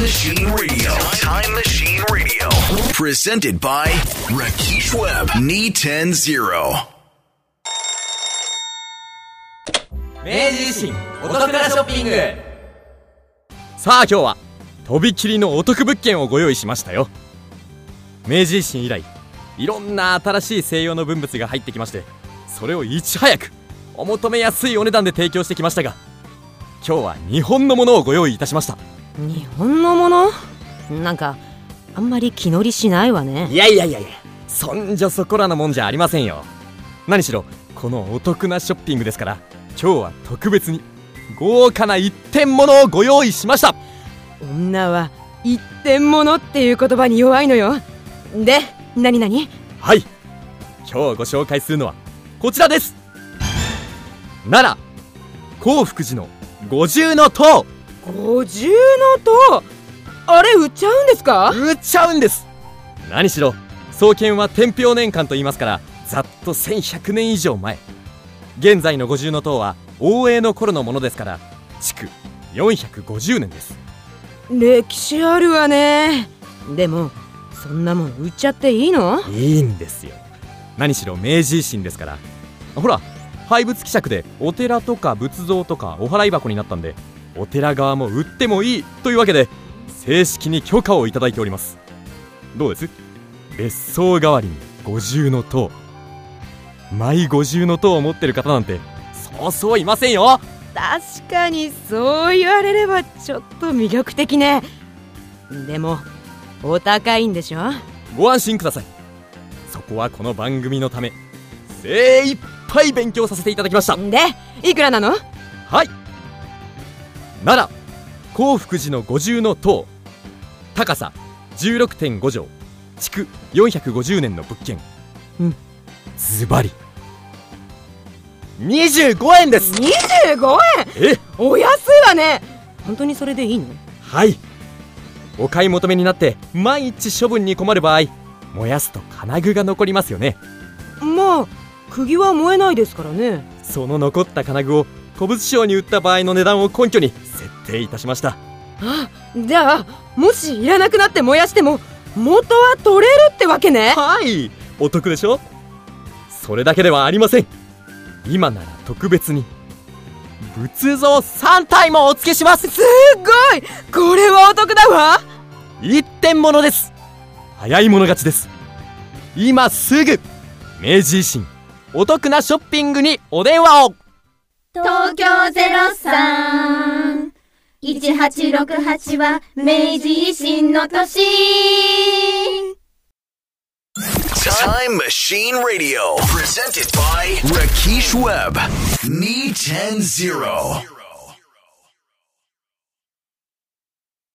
Machine Radio. Time Machine Radio. Presented by Rakesh Webb. E Knee 10 0. 明治維新お得なショッピングさあ今日はとびきりのお得物件をご用意しましたよ明治維新以来いろんな新しい西洋の文物が入ってきましてそれをいち早くお求めやすいお値段で提供してきましたが今日は日本のものをご用意いたしました日本のもの？なんかあんまり気乗りしないわね。いやいやいやいやそんじょそこらのもんじゃありませんよ。何しろこのお得なショッピングですから今日は特別に豪華な一点物をご用意しました。女は一点物っていう言葉に弱いのよ。で何何はい。今日ご紹介するのはこちらです。奈良興福寺の五重塔五重塔。あれ売っちゃうんですか？売っちゃうんです。何しろ創建は天平年間と言いますからざっと1100年以上前。現在の五重塔は応永の頃のものですから築450年です。歴史あるわね。でもそんなもん売っちゃっていいの？いいんですよ。何しろ明治維新ですから。ほら廃物希釈でお寺とか仏像とかお払い箱になったんでお寺側も売ってもいいというわけで正式に許可をいただいております。どうです？別荘代わりに五重塔マイ五重塔を持ってる方なんてそうそういませんよ。確かにそう言われればちょっと魅力的ね。でもお高いんでしょ？ご安心ください。そこはこの番組のため精一杯勉強させていただきました。でいくらなの？はい奈良。興福寺の五重塔。高さ16.5畳。築450年の物件。うん。ズバリ。25円です。25円？え？お安いわね。本当にそれでいいの？はい。お買い求めになって万一処分に困る場合燃やすと金具が残りますよね。まあ釘は燃えないですからね。その残った金具を古物商に売った場合の値段を根拠に設定いたしました。あじゃあもしいらなくなって燃やしても元は取れるってわけね？はいお得でしょ？それだけではありません。今なら特別に仏像3体もお付けします。すごい！これはお得だわ！一点物です。早い者勝ちです。今すぐ明治維新お得なショッピングにお電話を。東京1868は明治維新の年 Time Machine Radio. Presented by Rakesh Webb 210